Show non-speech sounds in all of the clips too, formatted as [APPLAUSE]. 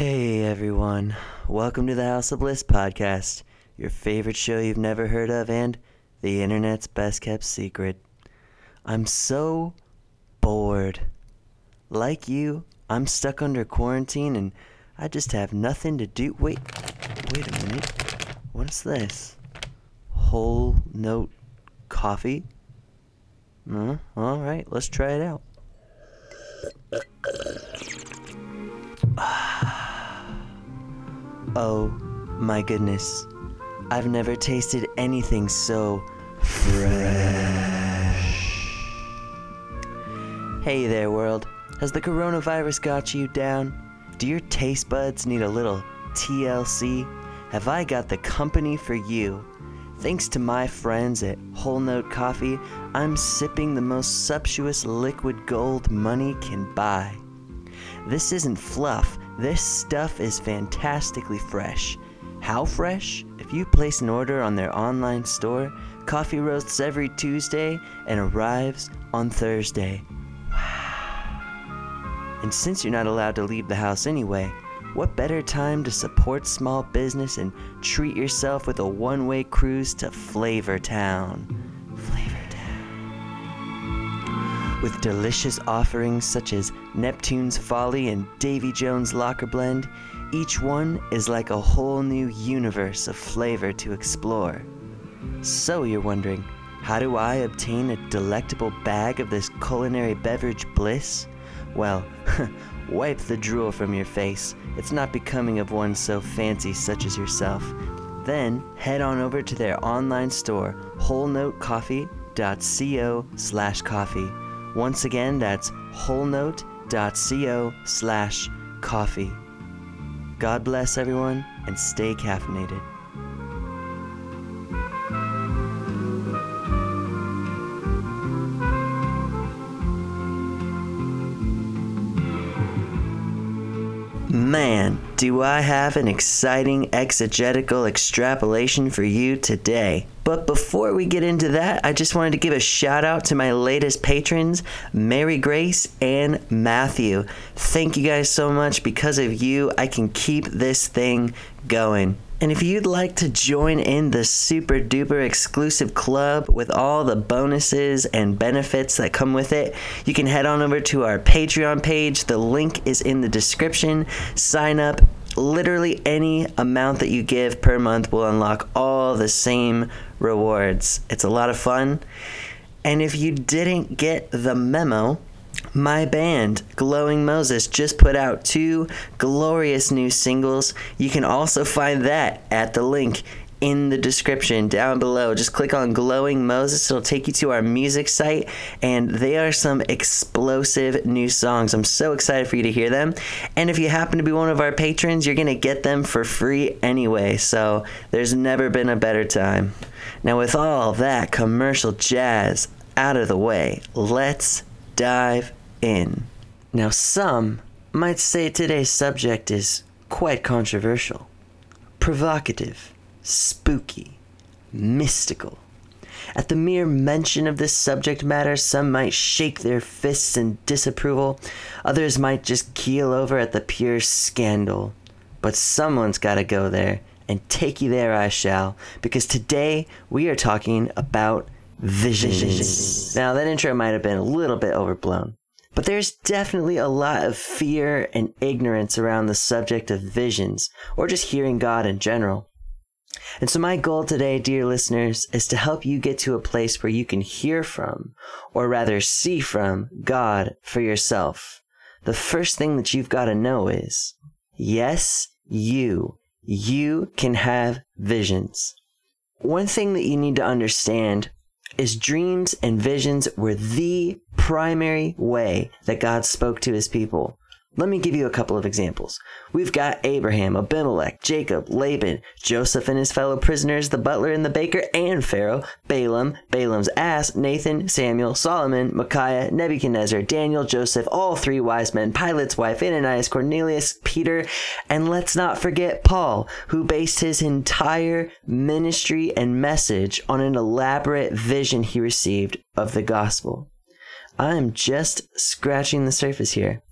Hey everyone, welcome to the House of Bliss podcast, your favorite show you've never heard of and the internet's best kept secret. I'm so bored. Like you, I'm stuck under quarantine and I just have nothing to do. Wait, wait a minute. What's this? Whole note coffee? Uh, all right, let's try it out. [SIGHS] Oh my goodness. I've never tasted anything so fresh. Hey there, world. Has the coronavirus got you down? Do your taste buds need a little TLC? Have I got the company for you? Thanks to my friends at Whole Note Coffee, I'm sipping the most sumptuous liquid gold money can buy. This isn't fluff, this stuff is fantastically fresh. How fresh? If you place an order on their online store, coffee roasts every Tuesday and arrives on Thursday. Wow. And since you're not allowed to leave the house anyway, what better time to support small business and treat yourself with a one way cruise to Flavor Town? With delicious offerings such as Neptune's Folly and Davy Jones' Locker Blend, each one is like a whole new universe of flavor to explore. So you're wondering, how do I obtain a delectable bag of this culinary beverage bliss? Well, [LAUGHS] wipe the drool from your face. It's not becoming of one so fancy such as yourself. Then head on over to their online store, wholenotecoffee.co slash coffee. Once again, that's wholenote.co slash coffee. God bless everyone and stay caffeinated. Man, do I have an exciting exegetical extrapolation for you today. But before we get into that, I just wanted to give a shout out to my latest patrons, Mary Grace and Matthew. Thank you guys so much. Because of you, I can keep this thing going. And if you'd like to join in the super duper exclusive club with all the bonuses and benefits that come with it, you can head on over to our Patreon page. The link is in the description. Sign up. Literally any amount that you give per month will unlock all the same rewards. It's a lot of fun. And if you didn't get the memo, my band, Glowing Moses, just put out two glorious new singles. You can also find that at the link in the description down below. Just click on Glowing Moses. It'll take you to our music site, and they are some explosive new songs. I'm so excited for you to hear them. And if you happen to be one of our patrons, you're going to get them for free anyway. So there's never been a better time. Now, with all that commercial jazz out of the way, let's dive in. Now, some might say today's subject is quite controversial, provocative, spooky, mystical. At the mere mention of this subject matter, some might shake their fists in disapproval, others might just keel over at the pure scandal. But someone's got to go there, and take you there I shall, because today we are talking about visions. Now, that intro might have been a little bit overblown, but there's definitely a lot of fear and ignorance around the subject of visions, or just hearing God in general. And so, my goal today, dear listeners, is to help you get to a place where you can hear from, or rather see from, God for yourself. The first thing that you've got to know is yes, you, you can have visions. One thing that you need to understand is dreams and visions were the primary way that God spoke to his people. Let me give you a couple of examples. We've got Abraham, Abimelech, Jacob, Laban, Joseph and his fellow prisoners, the butler and the baker, and Pharaoh, Balaam, Balaam's ass, Nathan, Samuel, Solomon, Micaiah, Nebuchadnezzar, Daniel, Joseph, all three wise men, Pilate's wife, Ananias, Cornelius, Peter, and let's not forget Paul, who based his entire ministry and message on an elaborate vision he received of the gospel. I am just scratching the surface here.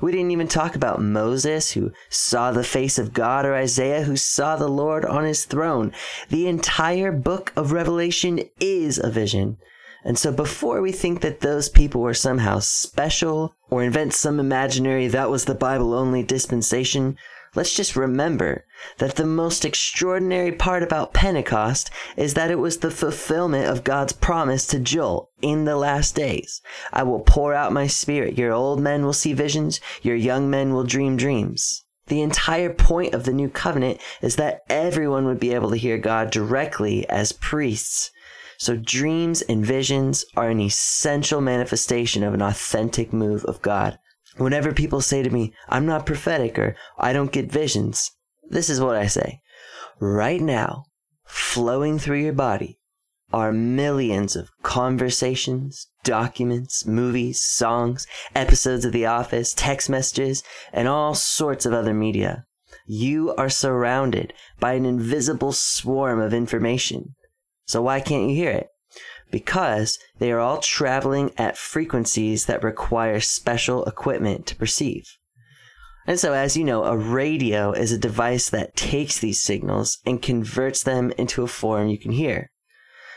We didn't even talk about Moses, who saw the face of God, or Isaiah, who saw the Lord on his throne. The entire book of Revelation is a vision. And so before we think that those people were somehow special or invent some imaginary that was the Bible only dispensation, let's just remember that the most extraordinary part about Pentecost is that it was the fulfillment of God's promise to Joel in the last days. I will pour out my spirit. Your old men will see visions. Your young men will dream dreams. The entire point of the new covenant is that everyone would be able to hear God directly as priests. So dreams and visions are an essential manifestation of an authentic move of God. Whenever people say to me, I'm not prophetic or I don't get visions, this is what I say. Right now, flowing through your body are millions of conversations, documents, movies, songs, episodes of The Office, text messages, and all sorts of other media. You are surrounded by an invisible swarm of information. So why can't you hear it? Because they are all traveling at frequencies that require special equipment to perceive. And so, as you know, a radio is a device that takes these signals and converts them into a form you can hear.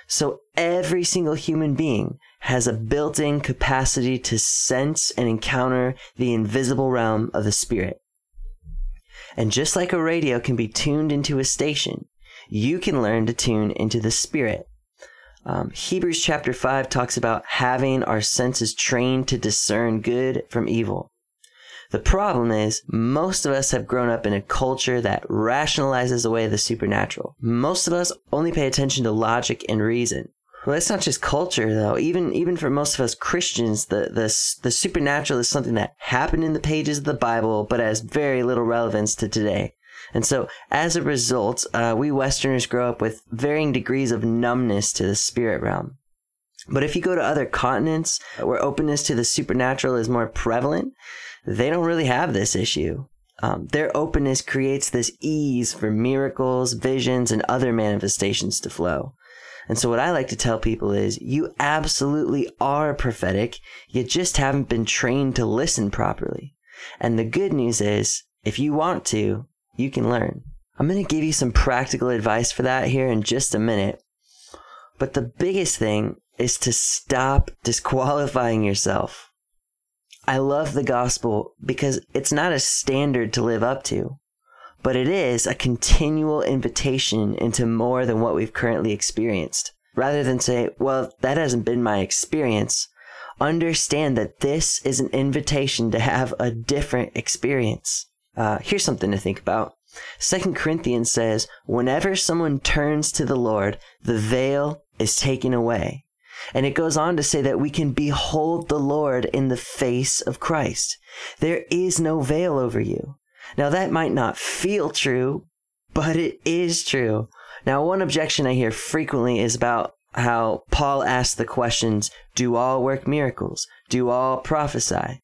So, every single human being has a built in capacity to sense and encounter the invisible realm of the spirit. And just like a radio can be tuned into a station, you can learn to tune into the spirit um, Hebrews chapter 5 talks about having our senses trained to discern good from evil. The problem is, most of us have grown up in a culture that rationalizes away the supernatural. Most of us only pay attention to logic and reason. Well, it's not just culture, though. Even even for most of us Christians, the, the the supernatural is something that happened in the pages of the Bible, but has very little relevance to today. And so, as a result, uh, we Westerners grow up with varying degrees of numbness to the spirit realm. But if you go to other continents where openness to the supernatural is more prevalent, they don't really have this issue. Um, their openness creates this ease for miracles, visions, and other manifestations to flow. And so, what I like to tell people is you absolutely are prophetic, you just haven't been trained to listen properly. And the good news is, if you want to, you can learn. I'm going to give you some practical advice for that here in just a minute. But the biggest thing is to stop disqualifying yourself. I love the gospel because it's not a standard to live up to, but it is a continual invitation into more than what we've currently experienced. Rather than say, well, that hasn't been my experience, understand that this is an invitation to have a different experience. Uh, here's something to think about. Second Corinthians says, whenever someone turns to the Lord, the veil is taken away. And it goes on to say that we can behold the Lord in the face of Christ. There is no veil over you. Now that might not feel true, but it is true. Now, one objection I hear frequently is about how Paul asks the questions, do all work miracles? Do all prophesy?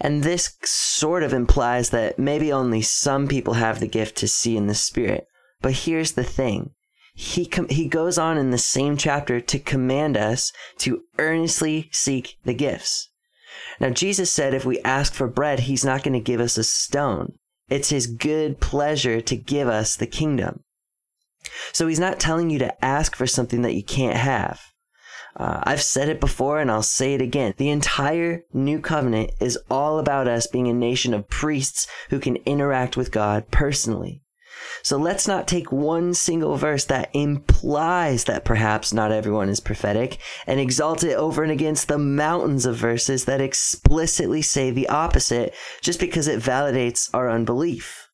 And this sort of implies that maybe only some people have the gift to see in the Spirit. But here's the thing. He, com- he goes on in the same chapter to command us to earnestly seek the gifts. Now, Jesus said if we ask for bread, he's not going to give us a stone. It's his good pleasure to give us the kingdom. So he's not telling you to ask for something that you can't have. Uh, I've said it before and I'll say it again. The entire new covenant is all about us being a nation of priests who can interact with God personally. So let's not take one single verse that implies that perhaps not everyone is prophetic and exalt it over and against the mountains of verses that explicitly say the opposite just because it validates our unbelief.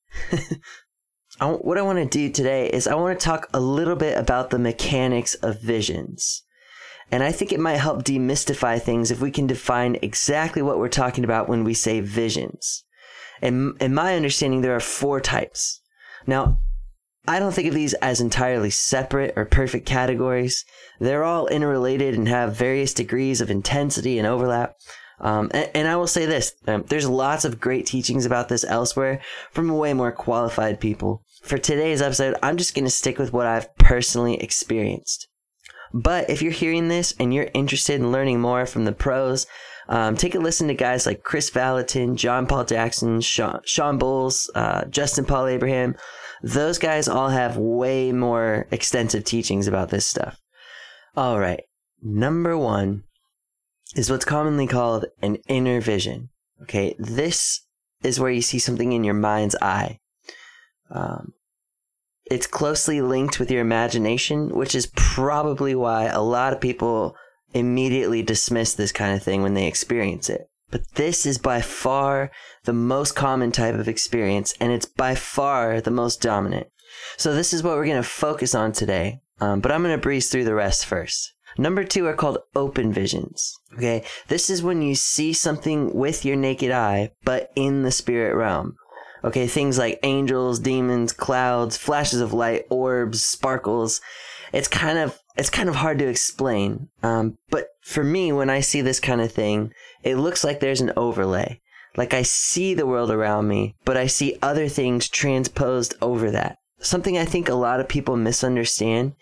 [LAUGHS] what I want to do today is I want to talk a little bit about the mechanics of visions. And I think it might help demystify things if we can define exactly what we're talking about when we say visions. And in my understanding, there are four types. Now, I don't think of these as entirely separate or perfect categories. They're all interrelated and have various degrees of intensity and overlap. Um, and, and, I will say this um, there's lots of great teachings about this elsewhere from way more qualified people. For today's episode, I'm just going to stick with what I've personally experienced. But if you're hearing this and you're interested in learning more from the pros, Um, take a listen to guys like Kris Vallotton, John Paul Jackson, Sean, Shawn Bolz, uh, Justin Paul Abraham. Those guys all have way more extensive teachings about this stuff. All right. Number one is what's commonly called an inner vision. Okay. This is where you see something in your mind's eye. Um, it's closely linked with your imagination, which is probably why a lot of people immediately dismiss this kind of thing when they experience it. But this is by far the most common type of experience, and it's by far the most dominant. So, this is what we're going to focus on today, um, but I'm going to breeze through the rest first. Number two are called open visions. Okay, this is when you see something with your naked eye, but in the spirit realm. Okay, things like angels, demons, clouds, flashes of light, orbs, sparkles. It's kind of it's kind of hard to explain. Um, but for me, when I see this kind of thing, it looks like there's an overlay. Like I see the world around me, but I see other things transposed over that. Something I think a lot of people misunderstand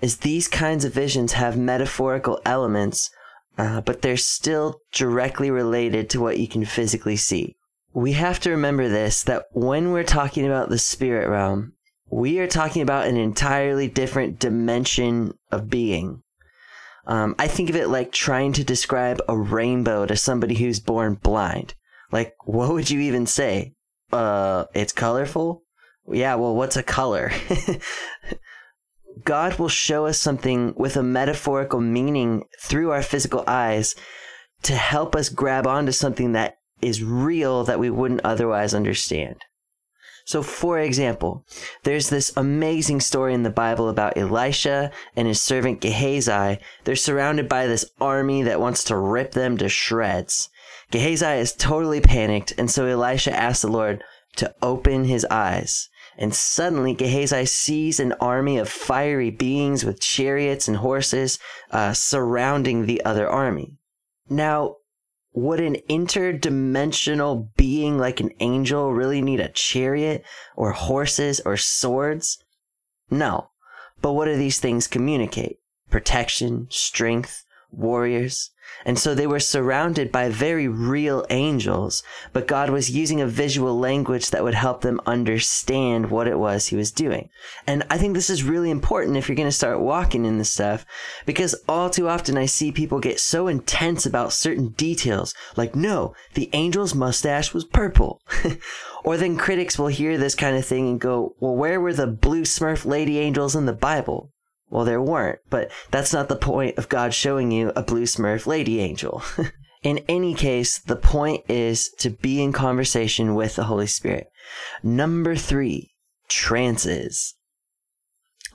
is these kinds of visions have metaphorical elements, uh, but they're still directly related to what you can physically see we have to remember this that when we're talking about the spirit realm, we are talking about an entirely different dimension of being. Um, I think of it like trying to describe a rainbow to somebody who's born blind. Like, what would you even say? Uh, it's colorful? Yeah, well, what's a color? [LAUGHS] God will show us something with a metaphorical meaning through our physical eyes to help us grab onto something that is real that we wouldn't otherwise understand. So, for example, there's this amazing story in the Bible about Elisha and his servant Gehazi. They're surrounded by this army that wants to rip them to shreds. Gehazi is totally panicked, and so Elisha asks the Lord to open his eyes. And suddenly Gehazi sees an army of fiery beings with chariots and horses uh, surrounding the other army. Now, would an interdimensional being like an angel really need a chariot or horses or swords? No. But what do these things communicate? Protection, strength, warriors. And so they were surrounded by very real angels, but God was using a visual language that would help them understand what it was he was doing. And I think this is really important if you're going to start walking in this stuff, because all too often I see people get so intense about certain details, like, no, the angel's mustache was purple. [LAUGHS] or then critics will hear this kind of thing and go, well, where were the blue smurf lady angels in the Bible? Well, there weren't, but that's not the point of God showing you a blue smurf lady angel. [LAUGHS] in any case, the point is to be in conversation with the Holy Spirit. Number three, trances.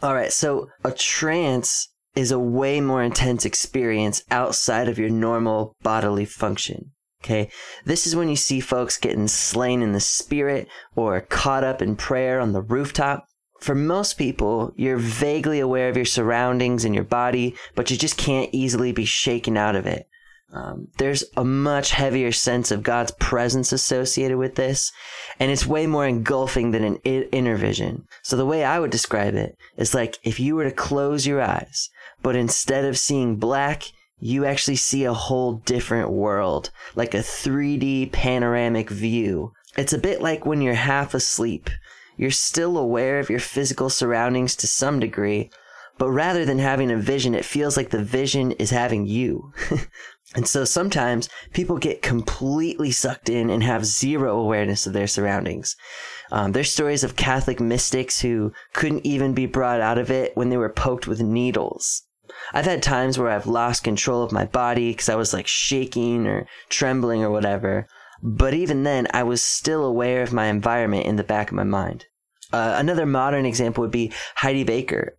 All right, so a trance is a way more intense experience outside of your normal bodily function. Okay. This is when you see folks getting slain in the spirit or caught up in prayer on the rooftop for most people, you're vaguely aware of your surroundings and your body, but you just can't easily be shaken out of it. Um, there's a much heavier sense of God's presence associated with this, and it's way more engulfing than an inner vision. So the way I would describe it is like if you were to close your eyes, but instead of seeing black, you actually see a whole different world, like a 3D panoramic view. It's a bit like when you're half asleep you're still aware of your physical surroundings to some degree, but rather than having a vision, it feels like the vision is having you. [LAUGHS] and so sometimes people get completely sucked in and have zero awareness of their surroundings. Um, there's stories of Catholic mystics who couldn't even be brought out of it when they were poked with needles. I've had times where I've lost control of my body because I was like shaking or trembling or whatever. But even then, I was still aware of my environment in the back of my mind. Uh, another modern example would be Heidi Baker.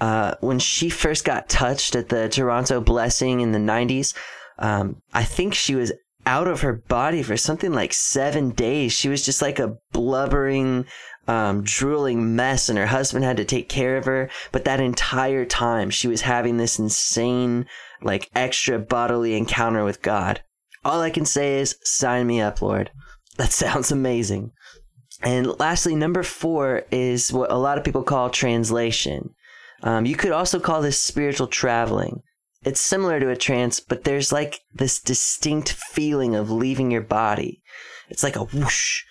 Uh, when she first got touched at the Toronto Blessing in the 90s, um, I think she was out of her body for something like seven days. She was just like a blubbering, um, drooling mess, and her husband had to take care of her. But that entire time, she was having this insane, like, extra bodily encounter with God. All I can say is, sign me up, Lord. [LAUGHS] That sounds amazing. And lastly, number four is what a lot of people call translation. Um, you could also call this spiritual traveling. it's similar to a trance, but there's like this distinct feeling of leaving your body. It's like a whoosh.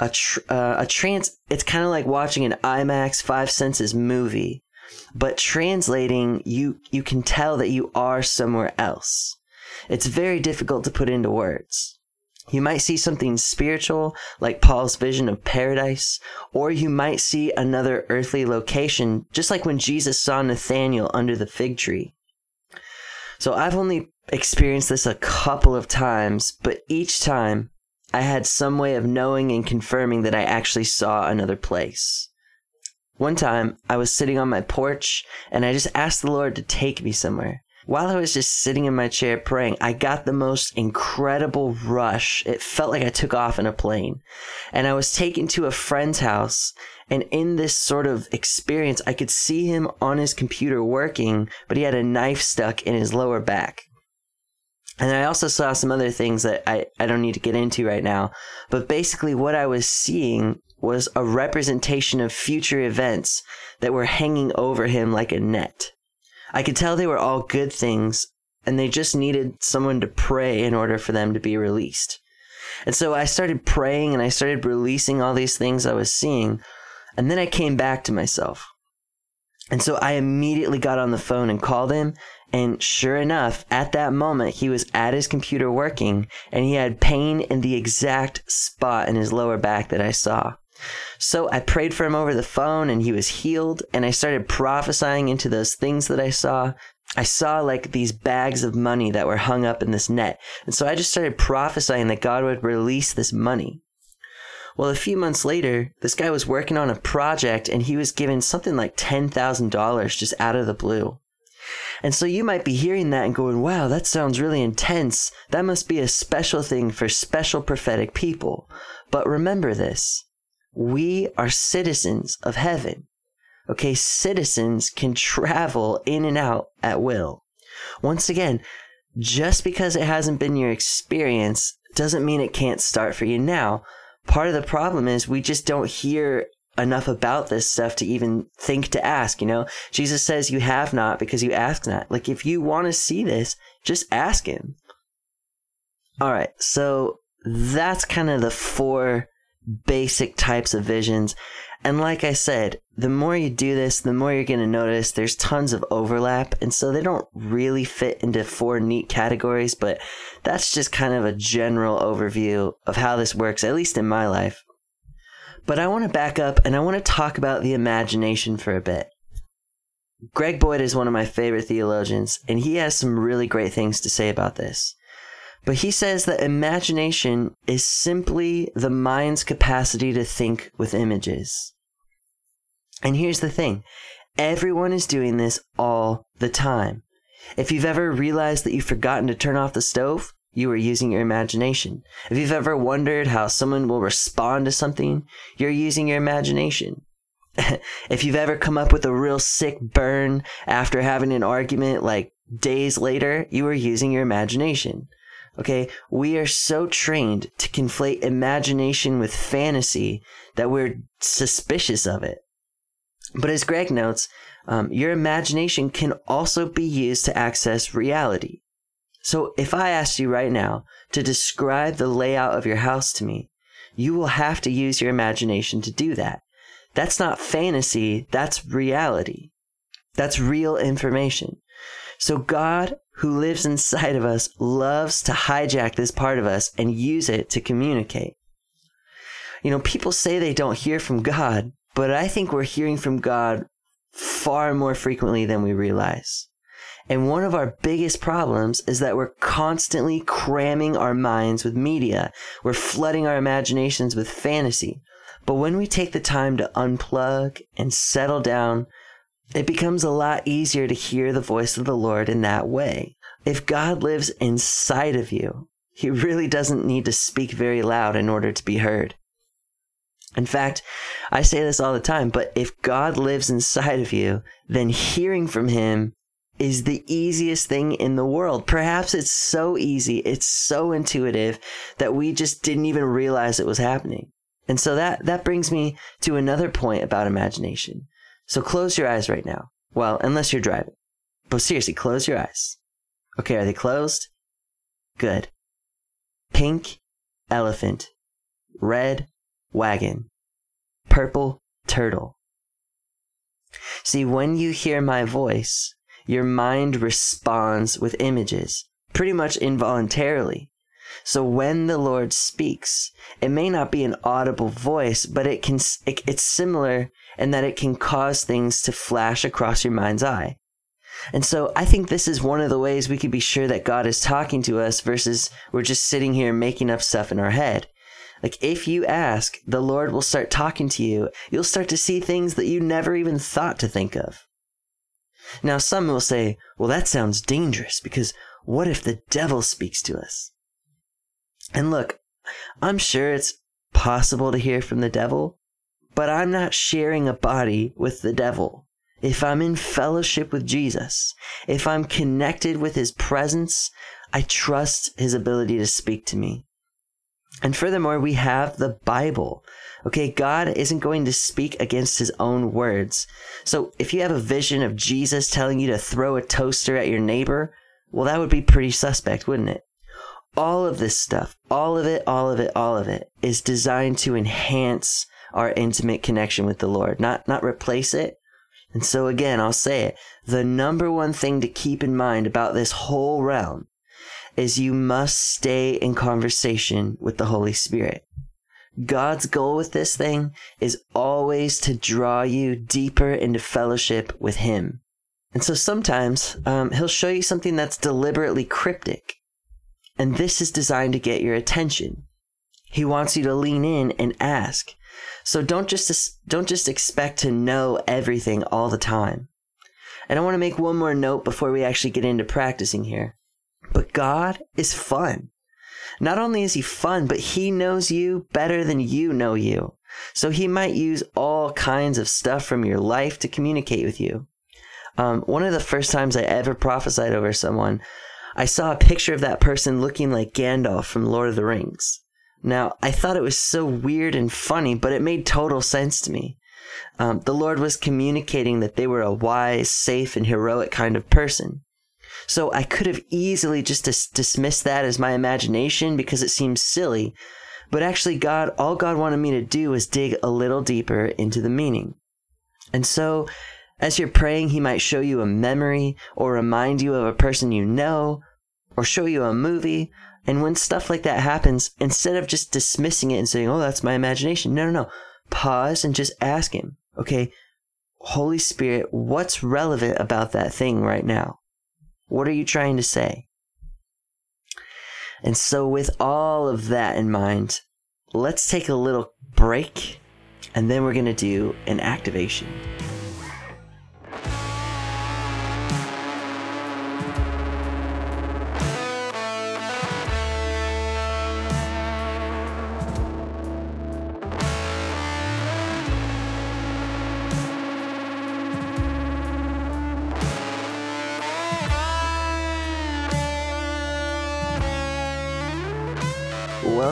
A, tr- uh, a trance, it's kind of like watching an IMAX five senses movie, but translating, you, you can tell that you are somewhere else. It's very difficult to put into words. You might see something spiritual, like Paul's vision of paradise, or you might see another earthly location, just like when Jesus saw Nathanael under the fig tree. So I've only experienced this a couple of times, but each time I had some way of knowing and confirming that I actually saw another place. One time I was sitting on my porch and I just asked the Lord to take me somewhere. While I was just sitting in my chair praying, I got the most incredible rush. It felt like I took off in a plane. And I was taken to a friend's house. And in this sort of experience, I could see him on his computer working, but he had a knife stuck in his lower back. And I also saw some other things that I, I don't need to get into right now. But basically, what I was seeing was a representation of future events that were hanging over him like a net. I could tell they were all good things, and they just needed someone to pray in order for them to be released. And so I started praying and I started releasing all these things I was seeing, and then I came back to myself. And so I immediately got on the phone and called him. And sure enough, at that moment, he was at his computer working and he had pain in the exact spot in his lower back that I saw. So I prayed for him over the phone and he was healed. And I started prophesying into those things that I saw. I saw like these bags of money that were hung up in this net. And so I just started prophesying that God would release this money. Well, a few months later, this guy was working on a project and he was given something like $10,000 just out of the blue. And so you might be hearing that and going, wow, that sounds really intense. That must be a special thing for special prophetic people. But remember this we are citizens of heaven. Okay, citizens can travel in and out at will. Once again, just because it hasn't been your experience doesn't mean it can't start for you now. Part of the problem is we just don't hear enough about this stuff to even think to ask, you know? Jesus says you have not because you ask not. Like if you want to see this, just ask him. All right. So that's kind of the four basic types of visions. And like I said, the more you do this, the more you're going to notice there's tons of overlap. And so they don't really fit into four neat categories, but that's just kind of a general overview of how this works, at least in my life. But I want to back up and I want to talk about the imagination for a bit. Greg Boyd is one of my favorite theologians, and he has some really great things to say about this. But he says that imagination is simply the mind's capacity to think with images. And here's the thing everyone is doing this all the time. If you've ever realized that you've forgotten to turn off the stove, you are using your imagination. If you've ever wondered how someone will respond to something, you're using your imagination. [LAUGHS] if you've ever come up with a real sick burn after having an argument like days later, you are using your imagination. Okay, we are so trained to conflate imagination with fantasy that we're suspicious of it. But as Greg notes, um, your imagination can also be used to access reality. So if I asked you right now to describe the layout of your house to me, you will have to use your imagination to do that. That's not fantasy, that's reality. That's real information. So God who lives inside of us loves to hijack this part of us and use it to communicate. You know, people say they don't hear from God, but I think we're hearing from God far more frequently than we realize. And one of our biggest problems is that we're constantly cramming our minds with media. We're flooding our imaginations with fantasy. But when we take the time to unplug and settle down, it becomes a lot easier to hear the voice of the Lord in that way. If God lives inside of you, he really doesn't need to speak very loud in order to be heard. In fact, I say this all the time, but if God lives inside of you, then hearing from him is the easiest thing in the world. Perhaps it's so easy, it's so intuitive that we just didn't even realize it was happening. And so that, that brings me to another point about imagination. So close your eyes right now. Well, unless you're driving. But seriously, close your eyes. Okay, are they closed? Good. Pink, elephant. Red, wagon. Purple, turtle. See, when you hear my voice, your mind responds with images, pretty much involuntarily. So when the Lord speaks, it may not be an audible voice, but it can it, it's similar in that it can cause things to flash across your mind's eye. And so I think this is one of the ways we can be sure that God is talking to us versus we're just sitting here making up stuff in our head. Like if you ask, the Lord will start talking to you. You'll start to see things that you never even thought to think of. Now some will say, well, that sounds dangerous because what if the devil speaks to us? And look, I'm sure it's possible to hear from the devil, but I'm not sharing a body with the devil. If I'm in fellowship with Jesus, if I'm connected with his presence, I trust his ability to speak to me. And furthermore, we have the Bible. Okay, God isn't going to speak against his own words. So if you have a vision of Jesus telling you to throw a toaster at your neighbor, well, that would be pretty suspect, wouldn't it? All of this stuff, all of it, all of it, all of it is designed to enhance our intimate connection with the Lord, not, not replace it. And so again, I'll say it. The number one thing to keep in mind about this whole realm is you must stay in conversation with the Holy Spirit. God's goal with this thing is always to draw you deeper into fellowship with Him. And so sometimes um, He'll show you something that's deliberately cryptic. And this is designed to get your attention. He wants you to lean in and ask. So don't just don't just expect to know everything all the time. And I want to make one more note before we actually get into practicing here. But God is fun. Not only is he fun, but he knows you better than you know you. So he might use all kinds of stuff from your life to communicate with you. Um, one of the first times I ever prophesied over someone, I saw a picture of that person looking like Gandalf from Lord of the Rings. Now, I thought it was so weird and funny, but it made total sense to me. Um, the Lord was communicating that they were a wise, safe, and heroic kind of person. So I could have easily just dis- dismissed that as my imagination because it seems silly. But actually, God, all God wanted me to do was dig a little deeper into the meaning. And so, as you're praying, He might show you a memory or remind you of a person you know or show you a movie. And when stuff like that happens, instead of just dismissing it and saying, oh, that's my imagination, no, no, no. Pause and just ask Him, okay, Holy Spirit, what's relevant about that thing right now? What are you trying to say? And so, with all of that in mind, let's take a little break and then we're going to do an activation.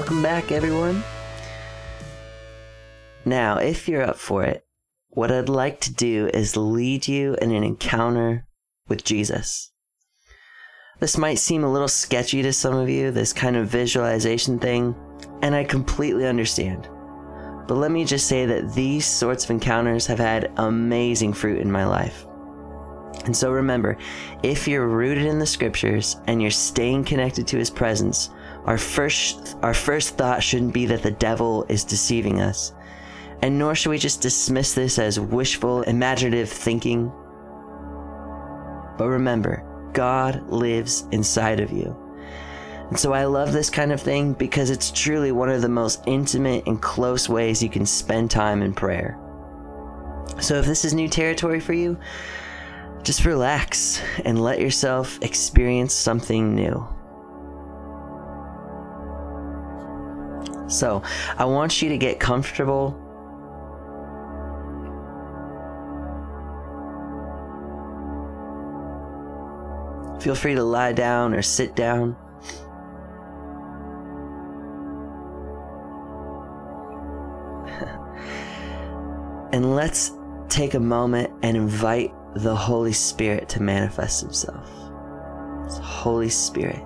Welcome back, everyone. Now, if you're up for it, what I'd like to do is lead you in an encounter with Jesus. This might seem a little sketchy to some of you, this kind of visualization thing, and I completely understand. But let me just say that these sorts of encounters have had amazing fruit in my life. And so remember, if you're rooted in the scriptures and you're staying connected to his presence, our first, our first thought shouldn't be that the devil is deceiving us. And nor should we just dismiss this as wishful, imaginative thinking. But remember, God lives inside of you. And so I love this kind of thing because it's truly one of the most intimate and close ways you can spend time in prayer. So if this is new territory for you, just relax and let yourself experience something new. So I want you to get comfortable. Feel free to lie down or sit down. [LAUGHS] and let's take a moment and invite the Holy Spirit to manifest Himself. Holy Spirit.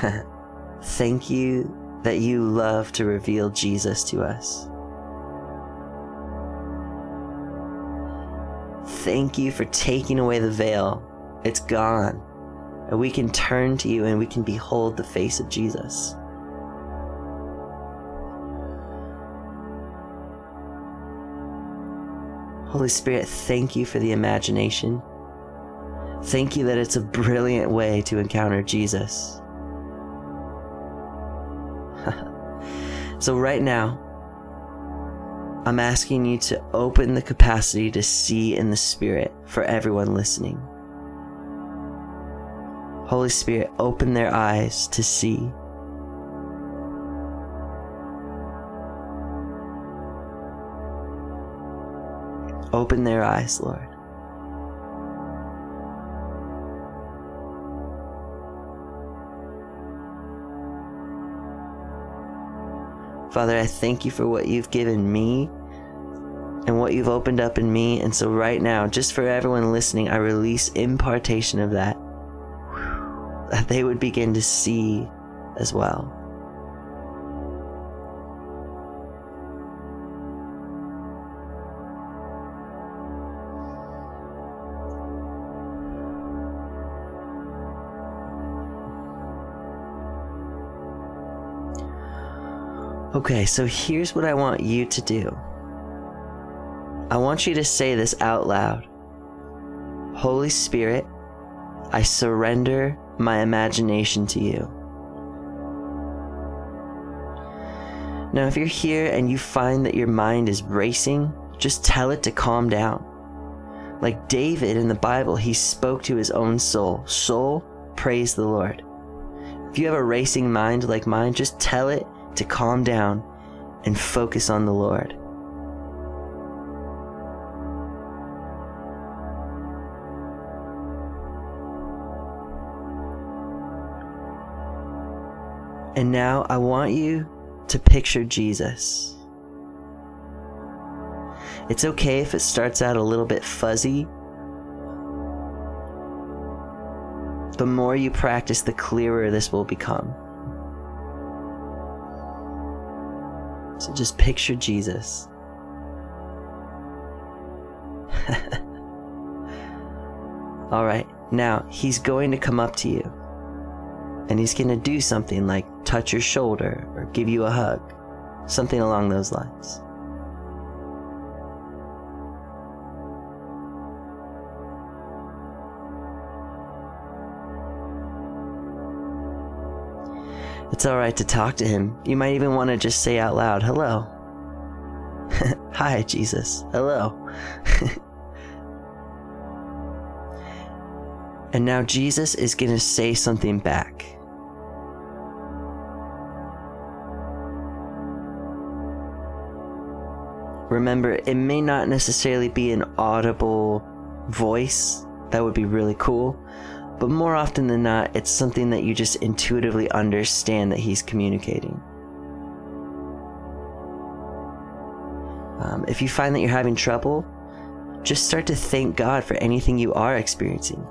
[LAUGHS] Thank you that you love to reveal Jesus to us. Thank you for taking away the veil. It's gone. And we can turn to you and we can behold the face of Jesus. Holy Spirit, thank you for the imagination. Thank you that it's a brilliant way to encounter Jesus. So, right now, I'm asking you to open the capacity to see in the Spirit for everyone listening. Holy Spirit, open their eyes to see. Open their eyes, Lord. Father, I thank you for what you've given me and what you've opened up in me. And so, right now, just for everyone listening, I release impartation of that, that they would begin to see as well. Okay, so here's what I want you to do. I want you to say this out loud Holy Spirit, I surrender my imagination to you. Now, if you're here and you find that your mind is racing, just tell it to calm down. Like David in the Bible, he spoke to his own soul Soul, praise the Lord. If you have a racing mind like mine, just tell it to calm down and focus on the Lord. And now I want you to picture Jesus. It's okay if it starts out a little bit fuzzy. The more you practice, the clearer this will become. Just picture Jesus. [LAUGHS] All right, now he's going to come up to you and he's going to do something like touch your shoulder or give you a hug, something along those lines. It's alright to talk to him. You might even want to just say out loud, hello. [LAUGHS] Hi, Jesus. Hello. [LAUGHS] and now Jesus is going to say something back. Remember, it may not necessarily be an audible voice. That would be really cool. But more often than not, it's something that you just intuitively understand that he's communicating. Um, if you find that you're having trouble, just start to thank God for anything you are experiencing.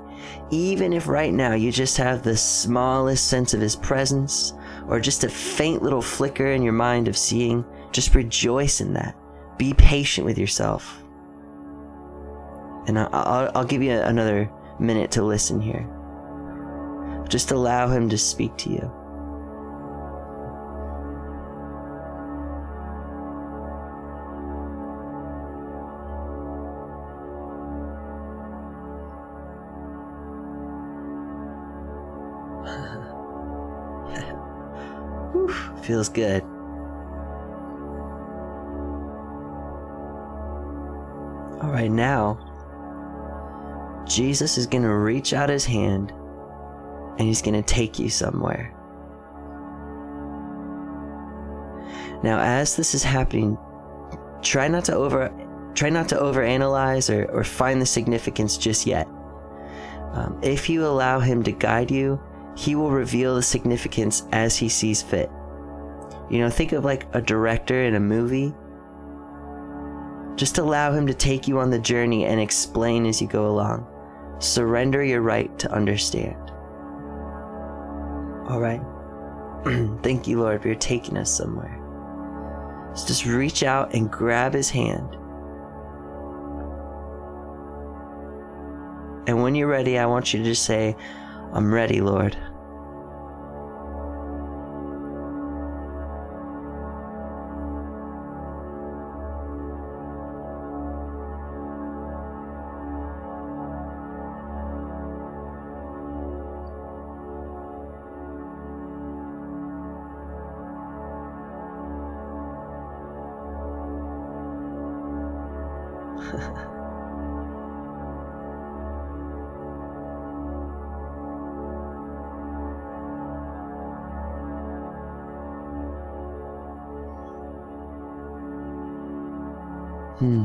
Even if right now you just have the smallest sense of His presence or just a faint little flicker in your mind of seeing, just rejoice in that. Be patient with yourself. And I'll, I'll give you another minute to listen here. Just allow Him to speak to you. [LAUGHS] Feels good. All right, now, Jesus is going to reach out his hand and he's going to take you somewhere. Now, as this is happening, try not to over try not to overanalyze or, or find the significance just yet. Um, if you allow him to guide you, he will reveal the significance as he sees fit. You know, think of like a director in a movie. Just allow Him to take you on the journey and explain as you go along. Surrender your right to understand. All right? [CLEARS THROAT] Thank you, Lord, for taking us somewhere. So just reach out and grab His hand. And when you're ready, I want you to just say, I'm ready, Lord. Hmm.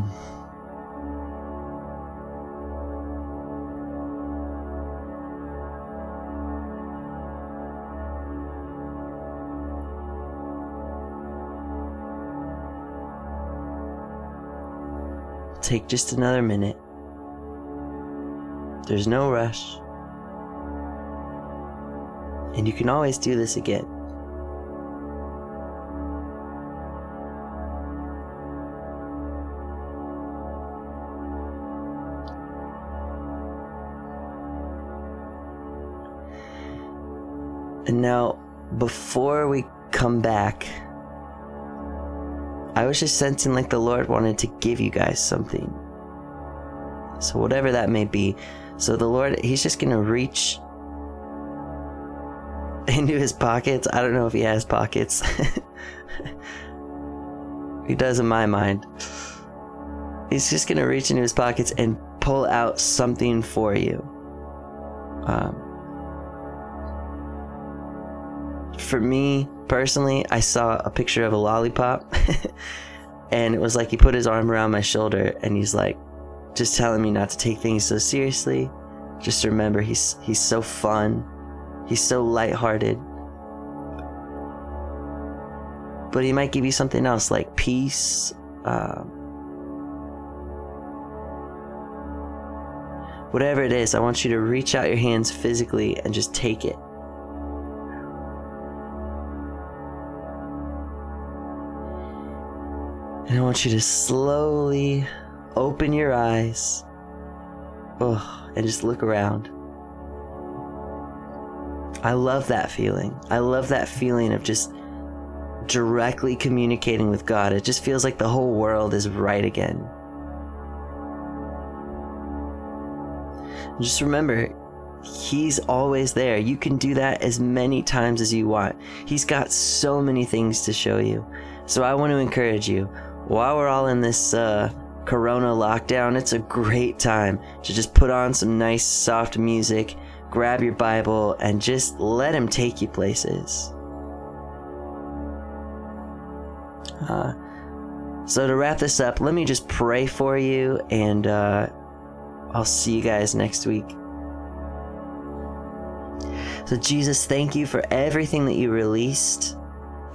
Take just another minute. There's no rush. And you can always do this again. Now, before we come back, I was just sensing like the Lord wanted to give you guys something. So, whatever that may be. So, the Lord, He's just going to reach [LAUGHS] into His pockets. I don't know if He has pockets. [LAUGHS] he does in my mind. He's just going to reach into His pockets and pull out something for you. Um, for me personally, I saw a picture of a lollipop, [LAUGHS] and it was like he put his arm around my shoulder and he's like, just telling me not to take things so seriously. Just remember, he's he's so fun, he's so lighthearted. But he might give you something else like peace. Um, whatever it is, I want you to reach out your hands physically and just take it. And I want you to slowly open your eyes oh, and just look around. I love that feeling. I love that feeling of just directly communicating with God. It just feels like the whole world is right again. Just remember, He's always there. You can do that as many times as you want. He's got so many things to show you. So I want to encourage you while we're all in this uh, corona lockdown, it's a great time to just put on some nice soft music, grab your Bible, and just let Him take you places. Uh, so, to wrap this up, let me just pray for you, and uh, I'll see you guys next week. So, Jesus, thank you for everything that you released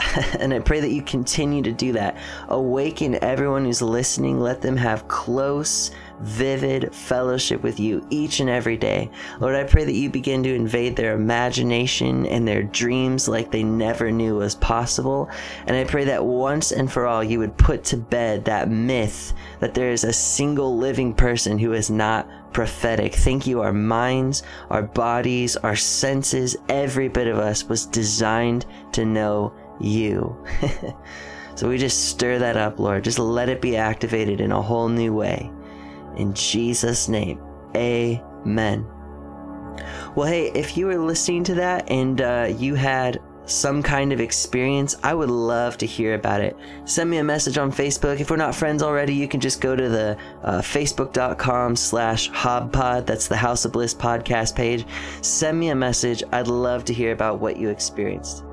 [LAUGHS] and I pray that you continue to do that. Awaken everyone who's listening. Let them have close, vivid fellowship with you each and every day. Lord, I pray that you begin to invade their imagination and their dreams like they never knew was possible. And I pray that once and for all, you would put to bed that myth that there is a single living person who is not prophetic. Thank you. Our minds, our bodies, our senses, every bit of us was designed to know you. [LAUGHS] so we just stir that up, Lord. Just let it be activated in a whole new way. In Jesus' name, amen. Well, hey, if you were listening to that and uh, you had some kind of experience, I would love to hear about it. Send me a message on Facebook. If we're not friends already, you can just go to the uh, facebook.com slash hobpod. That's the House of Bliss podcast page. Send me a message. I'd love to hear about what you experienced.